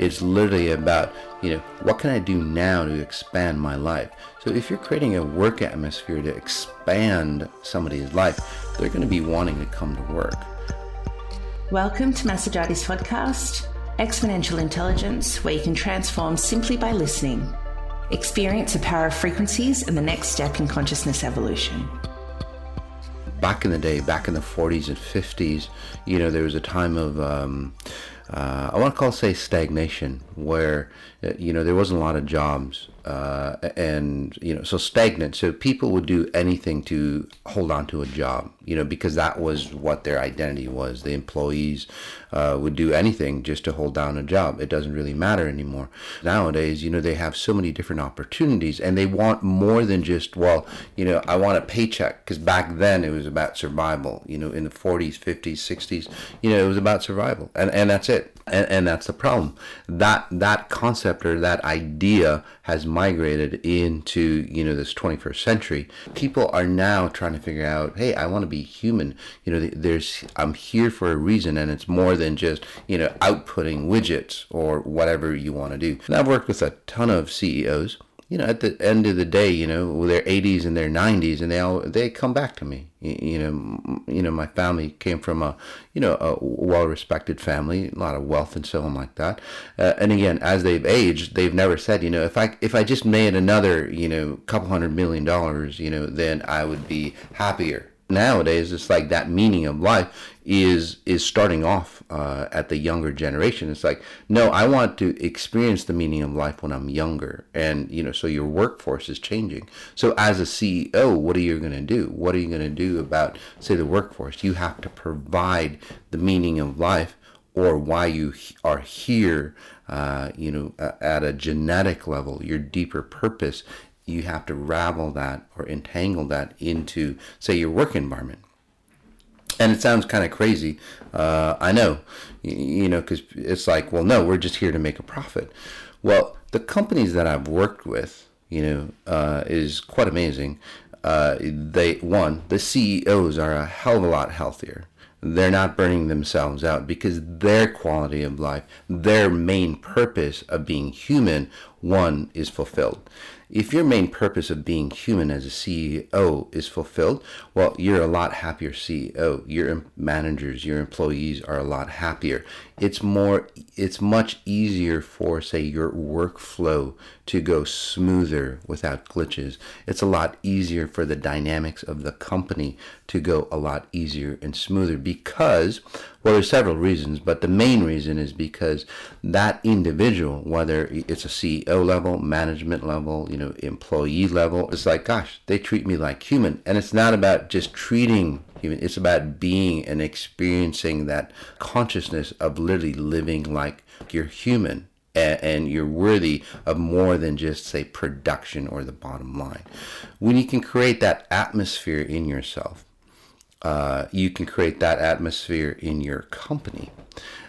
It's literally about, you know, what can I do now to expand my life? So if you're creating a work atmosphere to expand somebody's life, they're going to be wanting to come to work. Welcome to Massagides Podcast, Exponential Intelligence, where you can transform simply by listening. Experience the power of frequencies and the next step in consciousness evolution back in the day, back in the 40s and 50s, you know, there was a time of um, uh, I want to call say stagnation, where uh, you know there wasn't a lot of jobs, uh, and you know so stagnant. So people would do anything to hold on to a job, you know, because that was what their identity was. The employees uh, would do anything just to hold down a job. It doesn't really matter anymore nowadays. You know, they have so many different opportunities, and they want more than just well, you know, I want a paycheck because back then it was about survival. You know, in the 40s, 50s, 60s, you know, it was about survival, and and that's it. And, and that's the problem. That that concept or that idea has migrated into you know this 21st century. People are now trying to figure out, hey, I want to be human. You know, there's I'm here for a reason, and it's more than just you know outputting widgets or whatever you want to do. And I've worked with a ton of CEOs you know, at the end of the day, you know, with their 80s and their 90s, and they all they come back to me. You, you know, you know, my family came from a, you know, a well-respected family, a lot of wealth and so on like that. Uh, and again, as they've aged, they've never said, you know, if I if I just made another, you know, couple hundred million dollars, you know, then I would be happier nowadays it's like that meaning of life is is starting off uh, at the younger generation. It's like no i want to experience the meaning of life when i'm younger. And you know so your workforce is changing. So as a ceo what are you going to do? What are you going to do about say the workforce? You have to provide the meaning of life or why you are here uh, you know at a genetic level your deeper purpose you have to ravel that or entangle that into, say, your work environment. And it sounds kind of crazy. Uh, I know, you know, because it's like, well, no, we're just here to make a profit. Well, the companies that I've worked with, you know, uh, is quite amazing. Uh, they one, the CEOs are a hell of a lot healthier. They're not burning themselves out because their quality of life, their main purpose of being human, one is fulfilled if your main purpose of being human as a CEO is fulfilled, well, you're a lot happier CEO. Your managers, your employees are a lot happier. It's more, it's much easier for, say, your workflow to go smoother without glitches. It's a lot easier for the dynamics of the company to go a lot easier and smoother because well, there's several reasons, but the main reason is because that individual, whether it's a CEO level, management level, you know, employee level, it's like, gosh, they treat me like human. And it's not about just treating human, it's about being and experiencing that consciousness of literally living like you're human and you're worthy of more than just say production or the bottom line. When you can create that atmosphere in yourself, uh, you can create that atmosphere in your company.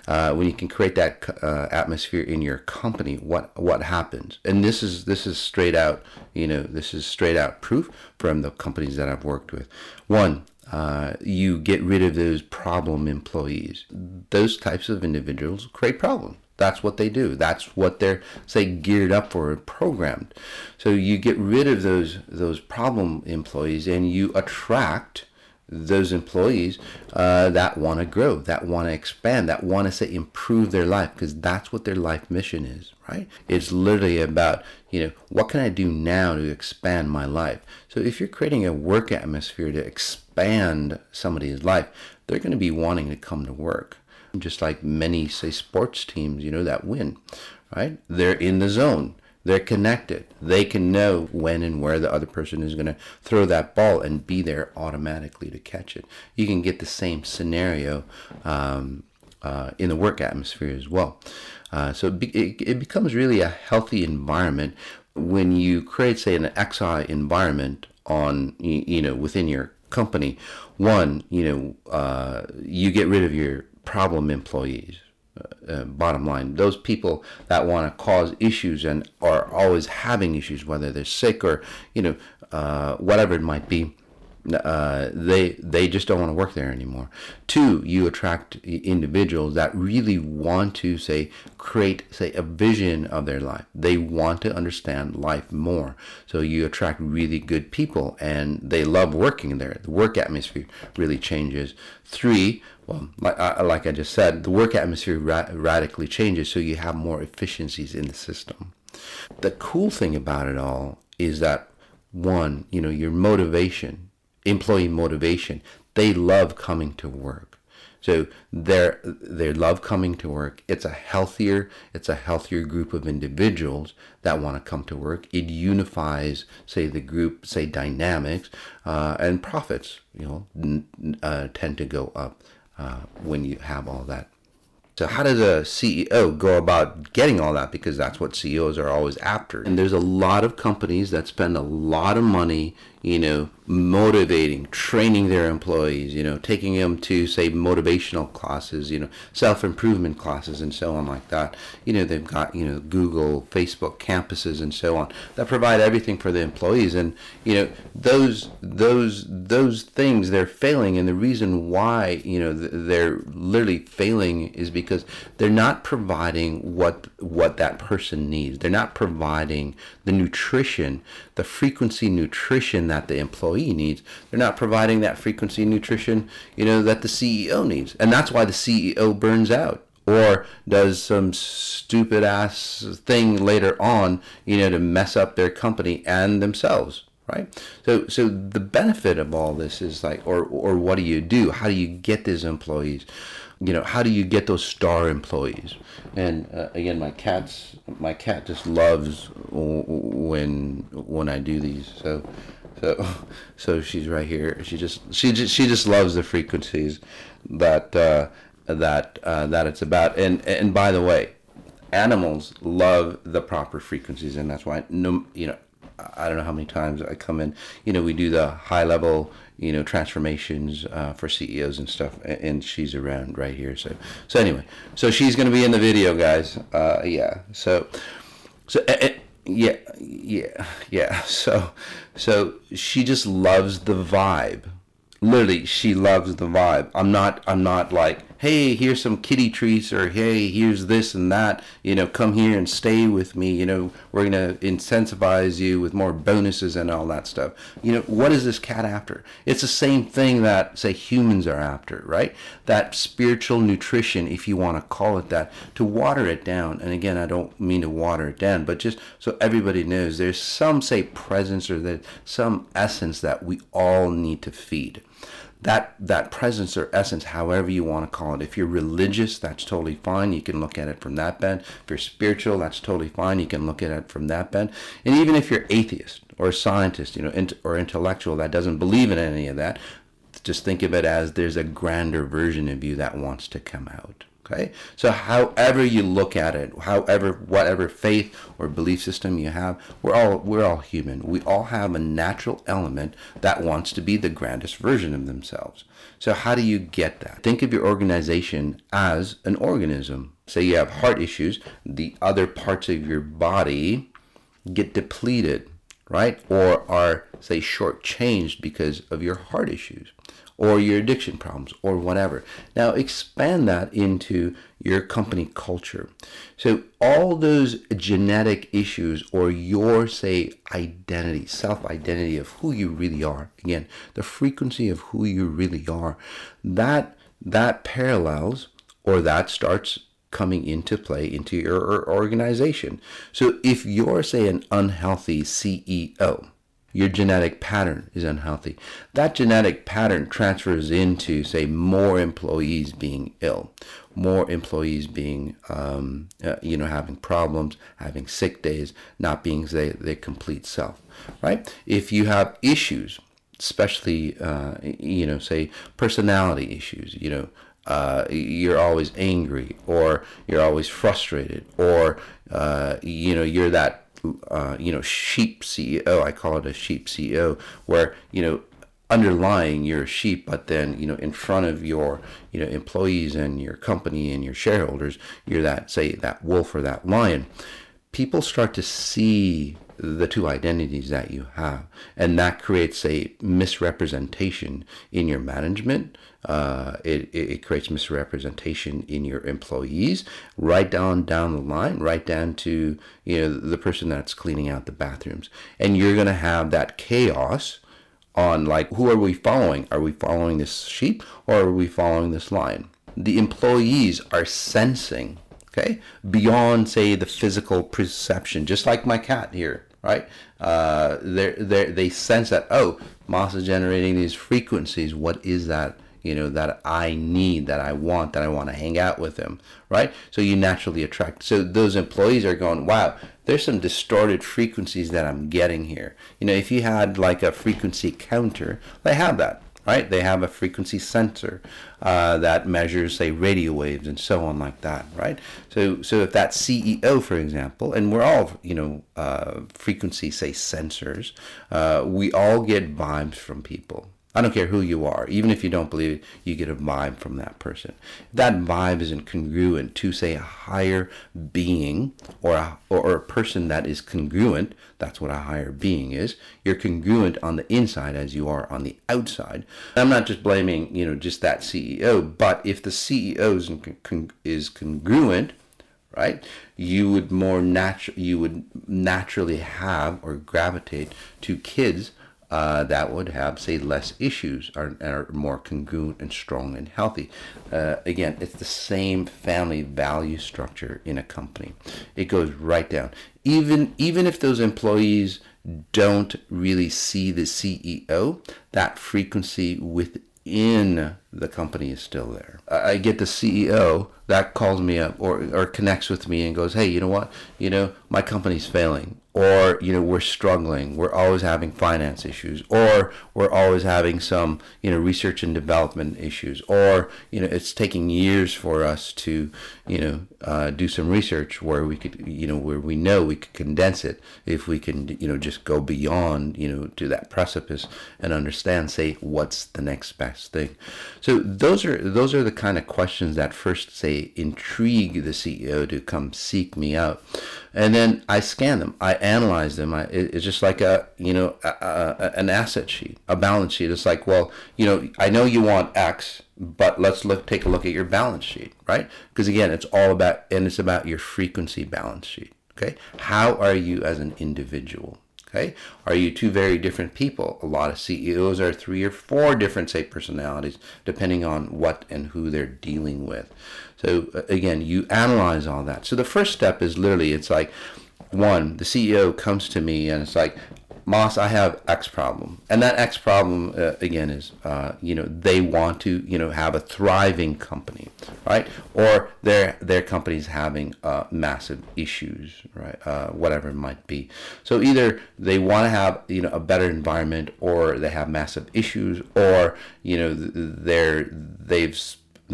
Uh, when you can create that uh, atmosphere in your company, what what happens? And this is this is straight out, you know, this is straight out proof from the companies that I've worked with. One, uh, you get rid of those problem employees. Those types of individuals create problems. That's what they do. That's what they're say geared up for, and programmed. So you get rid of those those problem employees, and you attract those employees uh, that want to grow, that want to expand, that want to say improve their life because that's what their life mission is, right? It's literally about, you know, what can I do now to expand my life? So if you're creating a work atmosphere to expand somebody's life, they're going to be wanting to come to work. Just like many, say, sports teams, you know, that win, right? They're in the zone they're connected. They can know when and where the other person is going to throw that ball and be there automatically to catch it. You can get the same scenario um, uh, in the work atmosphere as well. Uh, so it, it, becomes really a healthy environment when you create, say, an XI environment on you, you know within your company. One, you know, uh, you get rid of your problem employees uh, uh, bottom line. Those people that want to cause issues and are always having issues, whether they're sick or you know uh, whatever it might be, uh, they they just don't want to work there anymore. Two, you attract individuals that really want to say create say a vision of their life. They want to understand life more. So you attract really good people, and they love working there. The work atmosphere really changes. Three, well, like I, like I just said, the work atmosphere ra- radically changes, so you have more efficiencies in the system. The cool thing about it all is that one, you know, your motivation employee motivation. They love coming to work. So they they love coming to work. It's a healthier it's a healthier group of individuals that want to come to work. It unifies, say, the group, say, dynamics, uh, and profits. You know, uh, tend to go up uh, when you have all that so how does a CEO go about getting all that? Because that's what CEOs are always after. And there's a lot of companies that spend a lot of money, you know, motivating, training their employees, you know, taking them to say motivational classes, you know, self-improvement classes and so on like that. You know, they've got, you know, Google, Facebook campuses and so on that provide everything for the employees and, you know, those those those things they're failing and the reason why, you know, they're literally failing is because they're not providing what what that person needs. They're not providing the nutrition, the frequency nutrition that the employee needs. They're not providing that frequency nutrition, you know, that the CEO needs. And that's why the CEO burns out or does some stupid ass thing later on, you know, to mess up their company and themselves, right? So, so the benefit of all this is like, or or what do you do? How do you get these employees? you know, how do you get those star employees? And uh, again, my cat's my cat just loves when when I do these. So so so she's right here. She just she just she just loves the frequencies that uh, that uh, that it's about. And and by the way, animals love the proper frequencies, and that's why no you know I don't know how many times I come in. You know, we do the high level, you know, transformations uh, for CEOs and stuff, and she's around right here. So, so anyway, so she's going to be in the video, guys. Uh, yeah. So, so uh, yeah, yeah, yeah. So, so she just loves the vibe. Literally, she loves the vibe. I'm not. I'm not like hey, here's some kitty treats, or hey, here's this and that. You know, come here and stay with me. You know, we're gonna incentivize you with more bonuses and all that stuff. You know, what is this cat after? It's the same thing that say humans are after, right? That spiritual nutrition, if you want to call it that, to water it down. And again, I don't mean to water it down, but just so everybody knows, there's some say presence or that some essence that we all need to feed that that presence or essence, however you want to call it. If you're religious, that's totally fine. You can look at it from that bend. If you're spiritual, that's totally fine. You can look at it from that bend. And even if you're atheist or a scientist, you know, or intellectual that doesn't believe in any of that, just think of it as there's a grander version of you that wants to come out. Okay? So however you look at it, however whatever faith or belief system you have, we're all we're all human. We all have a natural element that wants to be the grandest version of themselves. So how do you get that? Think of your organization as an organism. Say you have heart issues, the other parts of your body get depleted, right? Or are say shortchanged because of your heart issues or your addiction problems or whatever. Now expand that into your company culture. So all those genetic issues or your say identity, self-identity of who you really are. Again, the frequency of who you really are. That that parallels or that starts coming into play into your organization. So if you're say an unhealthy CEO, your genetic pattern is unhealthy. That genetic pattern transfers into, say, more employees being ill, more employees being, um, uh, you know, having problems, having sick days, not being say, their complete self, right? If you have issues, especially, uh, you know, say, personality issues, you know, uh, you're always angry or you're always frustrated or, uh, you know, you're that uh, you know, sheep CEO. I call it a sheep CEO, where you know, underlying you're a sheep, but then you know, in front of your you know employees and your company and your shareholders, you're that say that wolf or that lion. People start to see the two identities that you have. And that creates a misrepresentation in your management. Uh, it, it creates misrepresentation in your employees, right down down the line, right down to you know the person that's cleaning out the bathrooms, and you're gonna have that chaos on like who are we following? Are we following this sheep or are we following this lion? The employees are sensing, okay, beyond say the physical perception, just like my cat here, right? Uh, they they sense that oh, Moss is generating these frequencies. What is that? you know that I need, that I want, that I want to hang out with him, right? So you naturally attract. So those employees are going, wow, there's some distorted frequencies that I'm getting here. You know, if you had like a frequency counter, they have that, right? They have a frequency sensor uh, that measures, say, radio waves and so on, like that, right? So, so if that CEO, for example, and we're all, you know, uh, frequency, say, sensors, uh, we all get vibes from people. I don't care who you are, even if you don't believe it, you get a vibe from that person. That vibe isn't congruent to, say, a higher being or a, or a person that is congruent, that's what a higher being is. You're congruent on the inside as you are on the outside. I'm not just blaming, you know, just that CEO, but if the CEO is, con- is congruent, right, you would more natural, you would naturally have or gravitate to kids uh, that would have, say, less issues, are, are more congruent and strong and healthy. Uh, again, it's the same family value structure in a company. It goes right down. Even even if those employees don't really see the CEO, that frequency within the company is still there. I get the CEO that calls me up or, or connects with me and goes, hey, you know what? You know, my company's failing or you know we're struggling we're always having finance issues or we're always having some you know research and development issues or you know it's taking years for us to you know uh, do some research where we could you know where we know we could condense it if we can you know just go beyond you know to that precipice and understand say what's the next best thing. So those are those are the kind of questions that first say intrigue the CEO to come seek me out and then I scan them, I analyze them. I, it, it's just like a you know a, a, an asset sheet, a balance sheet. It's like, well, you know, I know you want X, but let's look take a look at your balance sheet, right? Because again, it's all about and it's about your frequency balance sheet. Okay, how are you as an individual? Okay, are you two very different people? A lot of CEOs are three or four different, say, personalities, depending on what and who they're dealing with. So again, you analyze all that. So the first step is literally, it's like, one, the CEO comes to me and it's like, Moss, I have X problem, and that X problem uh, again is, uh, you know, they want to, you know, have a thriving company, right? Or their their company's having uh, massive issues, right? Uh, whatever it might be. So either they want to have, you know, a better environment, or they have massive issues, or you know, they're they've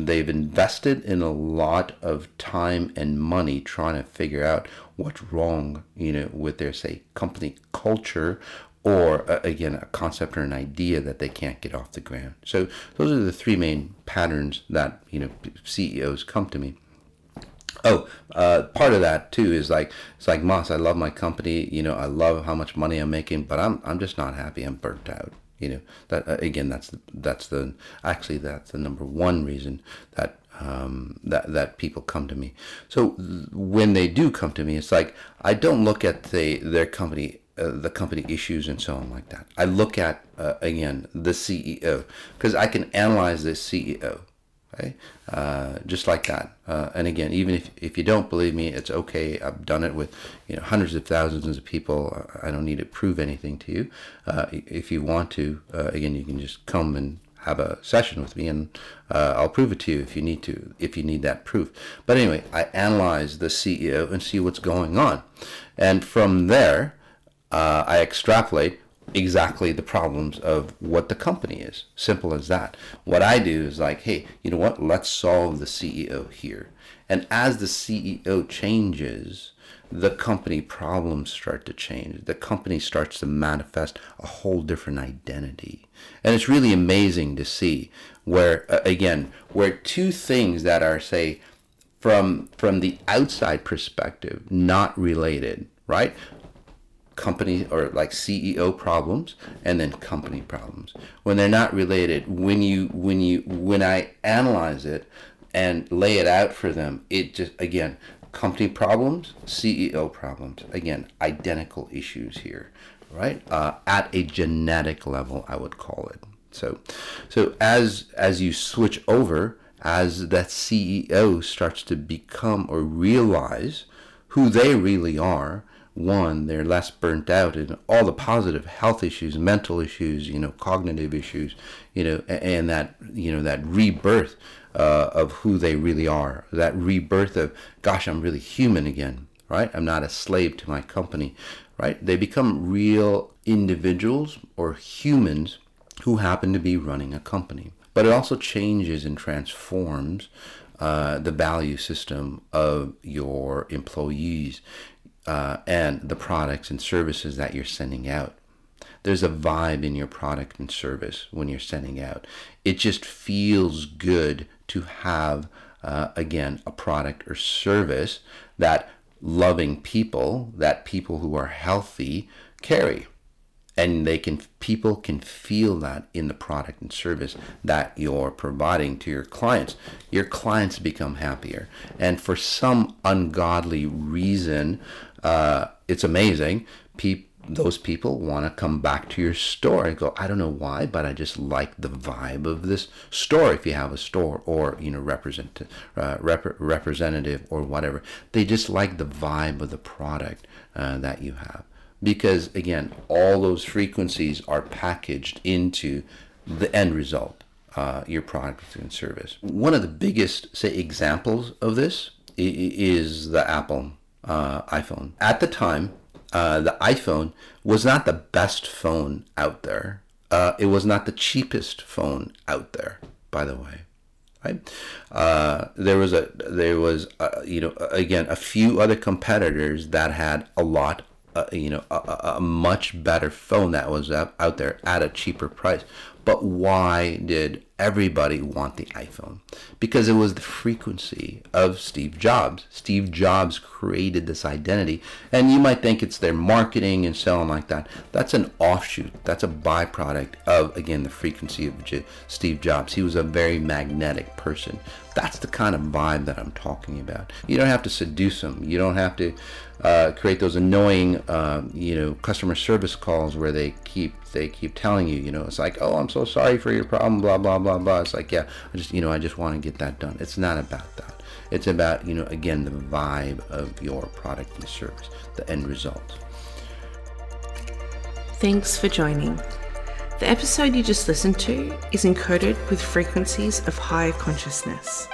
they've invested in a lot of time and money trying to figure out what's wrong, you know, with their say company culture or uh, again a concept or an idea that they can't get off the ground. So those are the three main patterns that you know CEOs come to me. Oh, uh, part of that too is like it's like Moss. I love my company. You know, I love how much money I'm making, but I'm I'm just not happy. I'm burnt out you know that uh, again that's that's the actually that's the number one reason that um, that that people come to me. So when they do come to me it's like I don't look at the their company uh, the company issues and so on like that. I look at uh, again the CEO because I can analyze the CEO Okay, uh, just like that. Uh, and again, even if, if you don't believe me, it's okay. I've done it with you know hundreds of thousands of people. I don't need to prove anything to you. Uh, if you want to, uh, again, you can just come and have a session with me, and uh, I'll prove it to you if you need to. If you need that proof. But anyway, I analyze the CEO and see what's going on, and from there, uh, I extrapolate exactly the problems of what the company is. Simple as that. What I do is like, hey, you know what? Let's solve the CEO here. And as the CEO changes, the company problems start to change. The company starts to manifest a whole different identity. And it's really amazing to see where, uh, again, where two things that are, say, from from the outside perspective, not related, right? Company or like CEO problems and then company problems. When they're not related when you when you when I analyze it and lay it out for them it just again company problems CEO problems. Again identical issues here right? Uh, at a genetic level I would call it. So so as as you switch over as that CEO starts to become or realize who they really are one, they're less burnt out and all the positive health issues, mental issues, you know, cognitive issues, you know, and that, you know, that rebirth uh, of who they really are, that rebirth of, gosh, I'm really human again, right? I'm not a slave to my company, right? They become real individuals or humans who happen to be running a company. But it also changes and transforms uh, the value system of your employees uh, and the products and services that you're sending out. There's a vibe in your product and service when you're sending out. It just feels good to have, uh, again, a product or service that loving people, that people who are healthy carry and they can people can feel that in the product and service that you're providing to your clients your clients become happier and for some ungodly reason uh, it's amazing. Pe- those people want to come back to your store and go i don't know why but i just like the vibe of this store if you have a store or you know represent uh, rep- representative or whatever. They just like the vibe of the product uh, that you have. Because again all those frequencies are packaged into the end result uh, your product and service. One of the biggest say examples of this is the apple uh, iphone. At the time uh, the iphone was not the best phone out there. Uh, it was not the cheapest phone out there by the way right? Uh, there was a there was uh, you know again a few other competitors that had a lot you know a, a, much better phone that was out there at a cheaper price. But why did everybody want the iPhone? Because it was the frequency of Steve Jobs. Steve Jobs created this identity, and you might think it's their marketing and on like that. That's an offshoot. That's a byproduct of again the frequency of J- Steve Jobs. He was a very magnetic person. That's the kind of vibe that I'm talking about. You don't have to seduce them. You don't have to uh, create those annoying, uh, you know, customer service calls where they keep they keep telling you, you know, it's like, oh, I'm so sorry for your problem, blah blah blah blah. blah. It's like, yeah, I just, you know, I just want to get that done. It's not about that. It's about, you know, again, the vibe of your product and service, the end result. Thanks for joining. The episode you just listened to is encoded with frequencies of higher consciousness.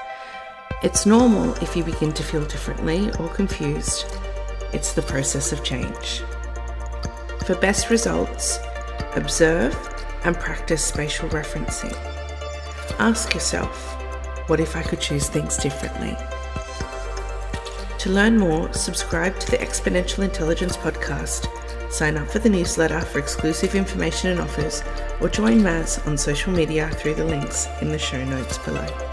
It's normal if you begin to feel differently or confused it's the process of change. For best results, observe and practice spatial referencing. Ask yourself, what if I could choose things differently? To learn more, subscribe to the Exponential Intelligence podcast, sign up for the newsletter for exclusive information and offers, or join Maz on social media through the links in the show notes below.